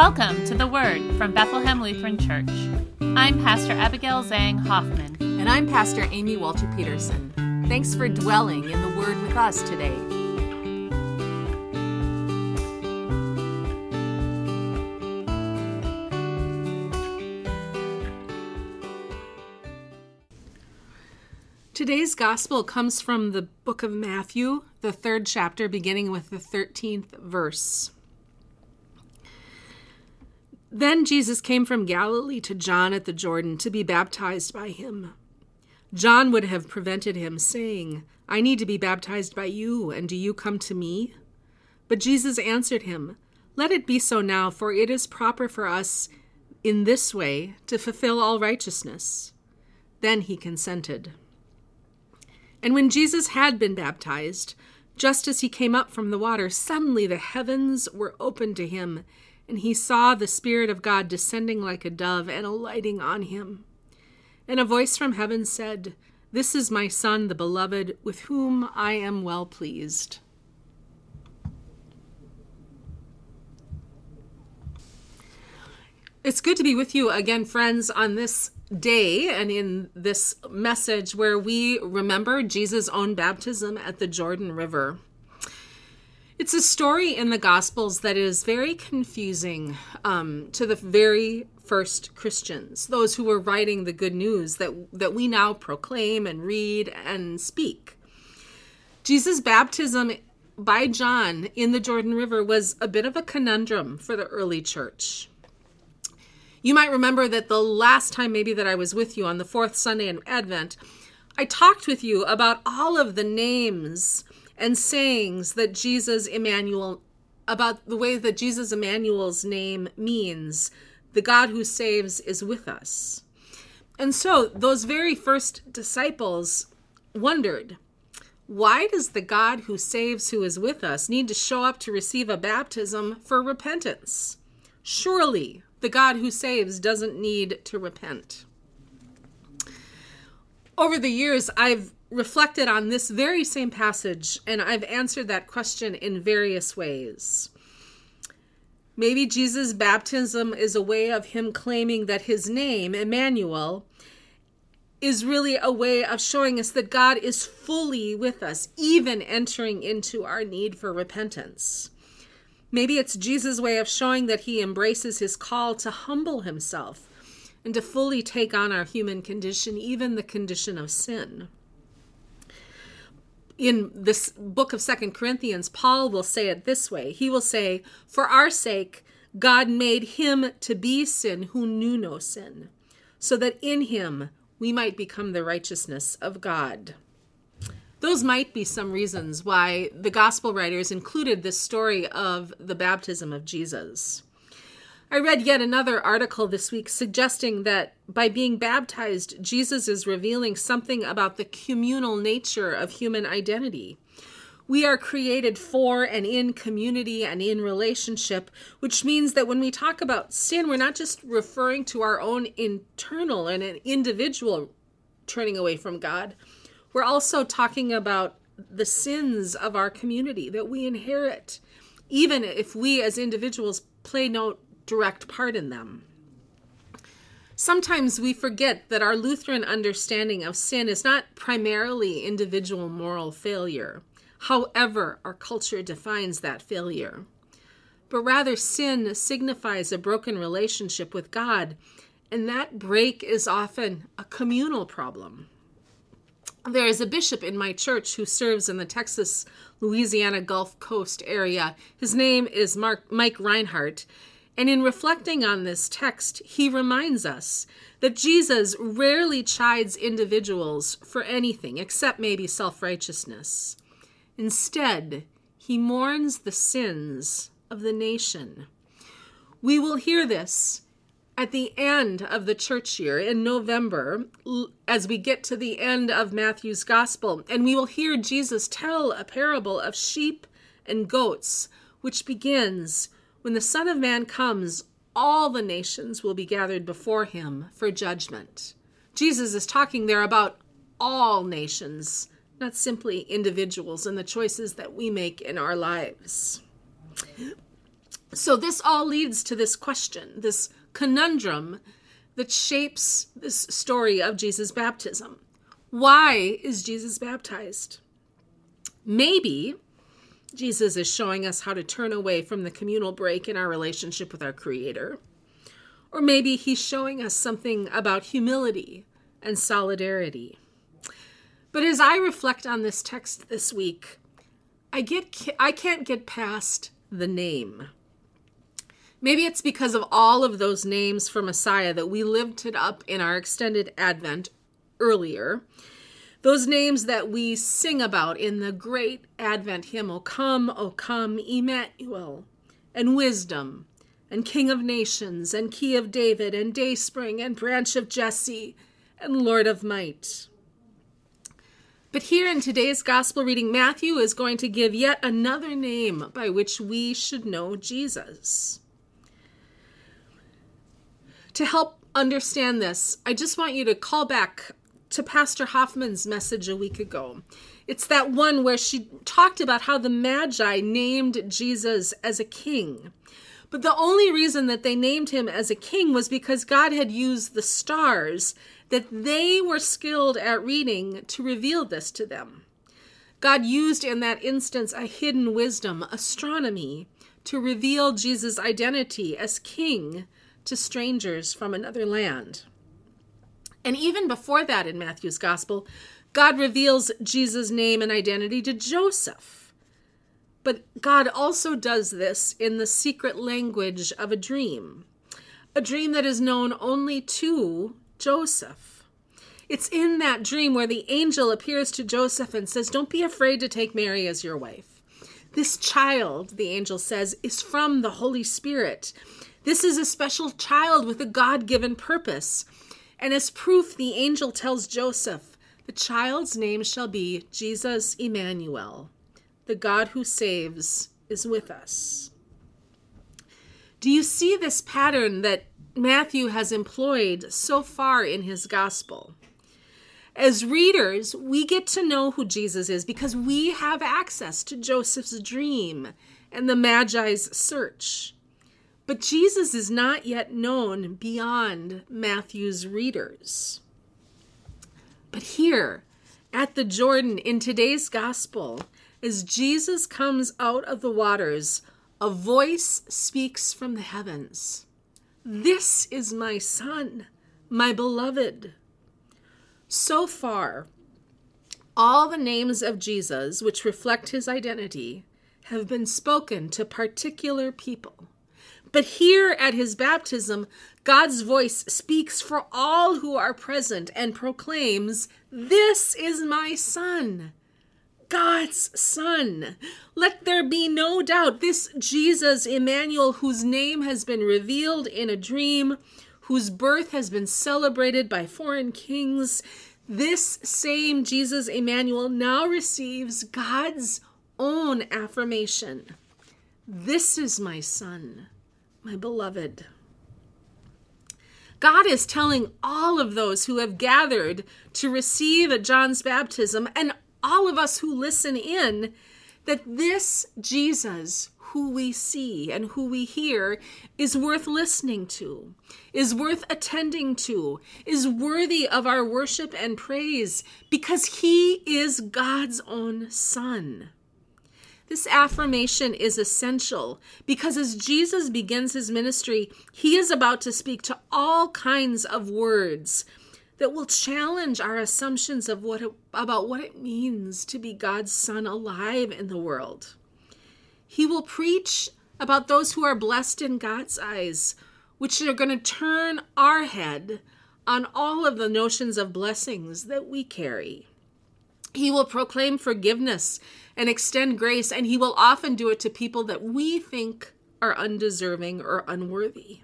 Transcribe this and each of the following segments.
Welcome to the Word from Bethlehem Lutheran Church. I'm Pastor Abigail Zhang Hoffman. And I'm Pastor Amy Walter Peterson. Thanks for dwelling in the Word with us today. Today's gospel comes from the book of Matthew, the third chapter, beginning with the 13th verse. Then Jesus came from Galilee to John at the Jordan to be baptized by him. John would have prevented him, saying, I need to be baptized by you, and do you come to me? But Jesus answered him, Let it be so now, for it is proper for us in this way to fulfill all righteousness. Then he consented. And when Jesus had been baptized, just as he came up from the water, suddenly the heavens were opened to him and he saw the Spirit of God descending like a dove and alighting on him. And a voice from heaven said, This is my Son, the Beloved, with whom I am well pleased. It's good to be with you again, friends, on this day and in this message where we remember Jesus' own baptism at the Jordan River. It's a story in the Gospels that is very confusing um, to the very first Christians, those who were writing the good news that, that we now proclaim and read and speak. Jesus' baptism by John in the Jordan River was a bit of a conundrum for the early church. You might remember that the last time, maybe, that I was with you on the fourth Sunday in Advent, I talked with you about all of the names and sayings that Jesus Emmanuel about the way that Jesus Emmanuel's name means the God who saves is with us. And so those very first disciples wondered, why does the God who saves who is with us need to show up to receive a baptism for repentance? Surely the God who saves doesn't need to repent. Over the years, I've reflected on this very same passage, and I've answered that question in various ways. Maybe Jesus' baptism is a way of him claiming that his name, Emmanuel, is really a way of showing us that God is fully with us, even entering into our need for repentance. Maybe it's Jesus' way of showing that he embraces his call to humble himself and to fully take on our human condition, even the condition of sin in this book of second corinthians paul will say it this way. He will say for our sake god made him to be sin who knew no sin so that in him we might become the righteousness of god. Those might be some reasons why the gospel writers included this story of the baptism of jesus I read yet another article this week suggesting that by being baptized, Jesus is revealing something about the communal nature of human identity. We are created for and in community and in relationship, which means that when we talk about sin, we're not just referring to our own internal and an individual turning away from God. We're also talking about the sins of our community that we inherit, even if we as individuals play no direct part in them. Sometimes we forget that our Lutheran understanding of sin is not primarily individual moral failure, however, our culture defines that failure, but rather sin signifies a broken relationship with God, and that break is often a communal problem. There is a bishop in my church who serves in the Texas Louisiana Gulf Coast area. His name is Mark, Mike Rinehart, and in reflecting on this text, he reminds us that Jesus rarely chides individuals for anything except maybe self righteousness. Instead, he mourns the sins of the nation. We will hear this at the end of the church year in November as we get to the end of Matthew's gospel, and we will hear Jesus tell a parable of sheep and goats, which begins when the Son of Man comes, all the nations will be gathered before him for judgment. Jesus is talking there about all nations, not simply individuals and the choices that we make in our lives. So, this all leads to this question, this conundrum that shapes this story of Jesus' baptism. Why is Jesus baptized? Maybe Jesus is showing us how to turn away from the communal break in our relationship with our Creator. Or maybe he's showing us something about humility and solidarity. But as I reflect on this text this week, I get I can't get past the name. Maybe it's because of all of those names for Messiah that we lifted up in our extended Advent earlier. Those names that we sing about in the great Advent hymn, O come, O come, Emmanuel, and wisdom, and King of nations, and Key of David, and Dayspring, and Branch of Jesse, and Lord of might. But here in today's gospel reading, Matthew is going to give yet another name by which we should know Jesus. To help understand this, I just want you to call back to Pastor Hoffman's message a week ago. It's that one where she talked about how the Magi named Jesus as a king. But the only reason that they named him as a king was because God had used the stars that they were skilled at reading to reveal this to them. God used in that instance a hidden wisdom, astronomy, to reveal Jesus' identity as king to strangers from another land. And even before that in Matthew's gospel, God reveals Jesus' name and identity to Joseph. But God also does this in the secret language of a dream, a dream that is known only to Joseph. It's in that dream where the angel appears to Joseph and says, Don't be afraid to take Mary as your wife. This child, the angel says, is from the Holy Spirit. This is a special child with a God given purpose. And as proof, the angel tells Joseph, The child's name shall be Jesus Emmanuel. The God who saves is with us. Do you see this pattern that Matthew has employed so far in his gospel? As readers, we get to know who Jesus is because we have access to Joseph's dream and the Magi's search. But Jesus is not yet known beyond Matthew's readers. But here at the Jordan in today's gospel, as Jesus comes out of the waters, a voice speaks from the heavens This is my Son, my beloved. So far, all the names of Jesus, which reflect his identity, have been spoken to particular people. But here at his baptism, God's voice speaks for all who are present and proclaims, This is my Son, God's Son. Let there be no doubt this Jesus Emmanuel, whose name has been revealed in a dream, whose birth has been celebrated by foreign kings, this same Jesus Emmanuel now receives God's own affirmation. This is my Son my beloved. God is telling all of those who have gathered to receive John's baptism and all of us who listen in that this Jesus who we see and who we hear is worth listening to, is worth attending to, is worthy of our worship and praise because he is God's own Son. This affirmation is essential because as Jesus begins his ministry, he is about to speak to all kinds of words that will challenge our assumptions of what it, about what it means to be God's son alive in the world. He will preach about those who are blessed in God's eyes, which are going to turn our head on all of the notions of blessings that we carry. He will proclaim forgiveness and extend grace, and he will often do it to people that we think are undeserving or unworthy.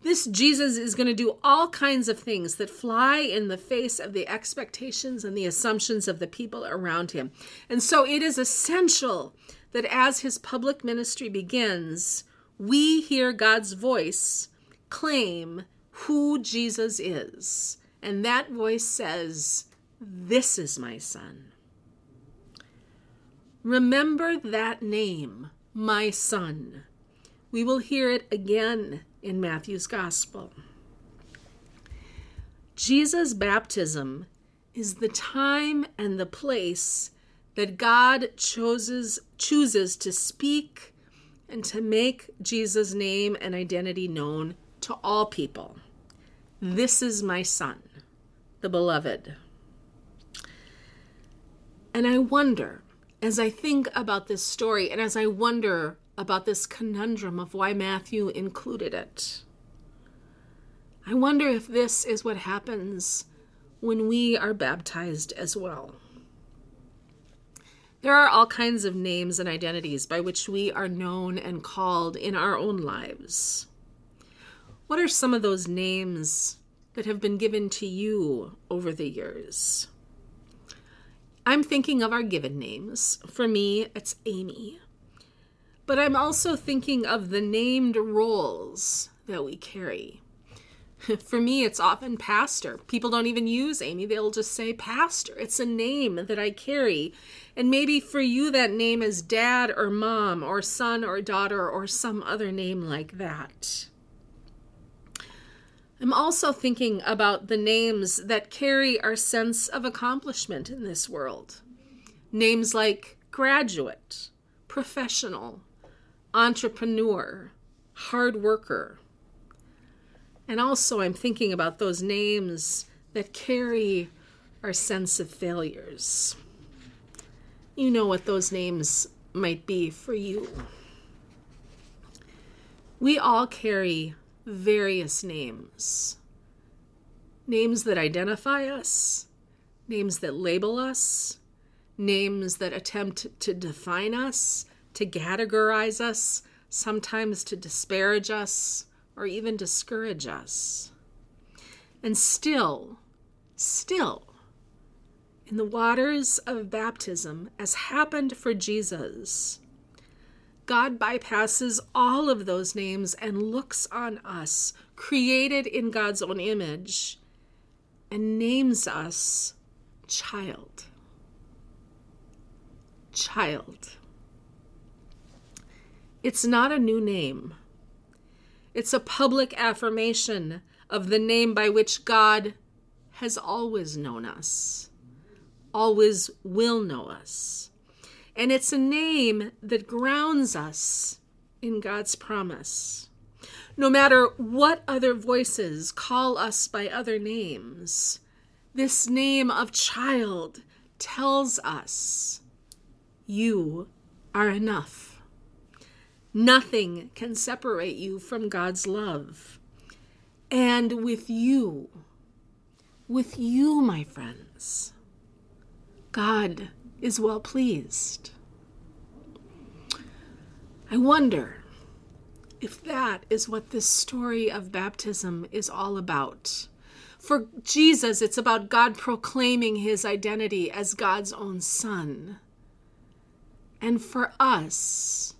This Jesus is going to do all kinds of things that fly in the face of the expectations and the assumptions of the people around him. And so it is essential that as his public ministry begins, we hear God's voice claim who Jesus is. And that voice says, This is my son. Remember that name, my son. we will hear it again in Matthew's Gospel. Jesus' baptism is the time and the place that God chooses chooses to speak and to make Jesus' name and identity known to all people. This is my son, the beloved. And I wonder, as I think about this story and as I wonder about this conundrum of why Matthew included it, I wonder if this is what happens when we are baptized as well. There are all kinds of names and identities by which we are known and called in our own lives. What are some of those names that have been given to you over the years? I'm thinking of our given names. For me, it's Amy. But I'm also thinking of the named roles that we carry. For me, it's often pastor. People don't even use Amy, they'll just say pastor. It's a name that I carry. And maybe for you, that name is dad or mom or son or daughter or some other name like that. I'm also thinking about the names that carry our sense of accomplishment in this world. Names like graduate, professional, entrepreneur, hard worker and also, I'm thinking about those names that carry our sense of failures. You know what those names might be for you. We all carry various names names that identify us, names that label us, names that attempt to define us, to categorize us, sometimes to disparage us or even discourage us. And still, still, in the waters of baptism, as happened for Jesus, God bypasses all of those names and looks on us, created in God's own image, and names us child. Child. It's not a new name. It's a public affirmation of the name by which God has always known us, always will know us. And it's a name that grounds us in God's promise. No matter what other voices call us by other names, this name of child tells us you are enough. Nothing can separate you from God's love. And with you, with you, my friends, God is well pleased. I wonder if that is what this story of baptism is all about. For Jesus, it's about God proclaiming his identity as God's own son. And for us,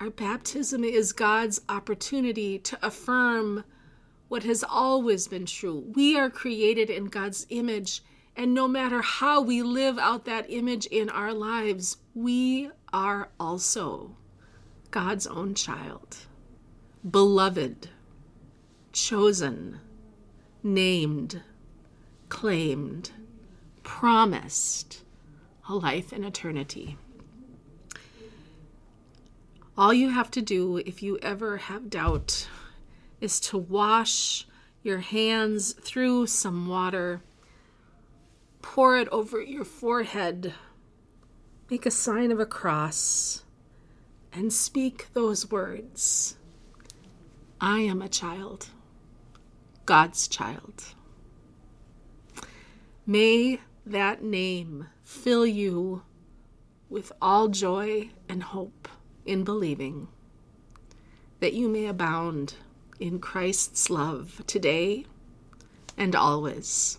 our baptism is God's opportunity to affirm what has always been true. We are created in God's image, and no matter how we live out that image in our lives, we are also God's own child, beloved, chosen, named, claimed, promised a life in eternity. All you have to do if you ever have doubt is to wash your hands through some water, pour it over your forehead, make a sign of a cross, and speak those words I am a child, God's child. May that name fill you with all joy and hope in believing, that you may abound in Christ's love today and always.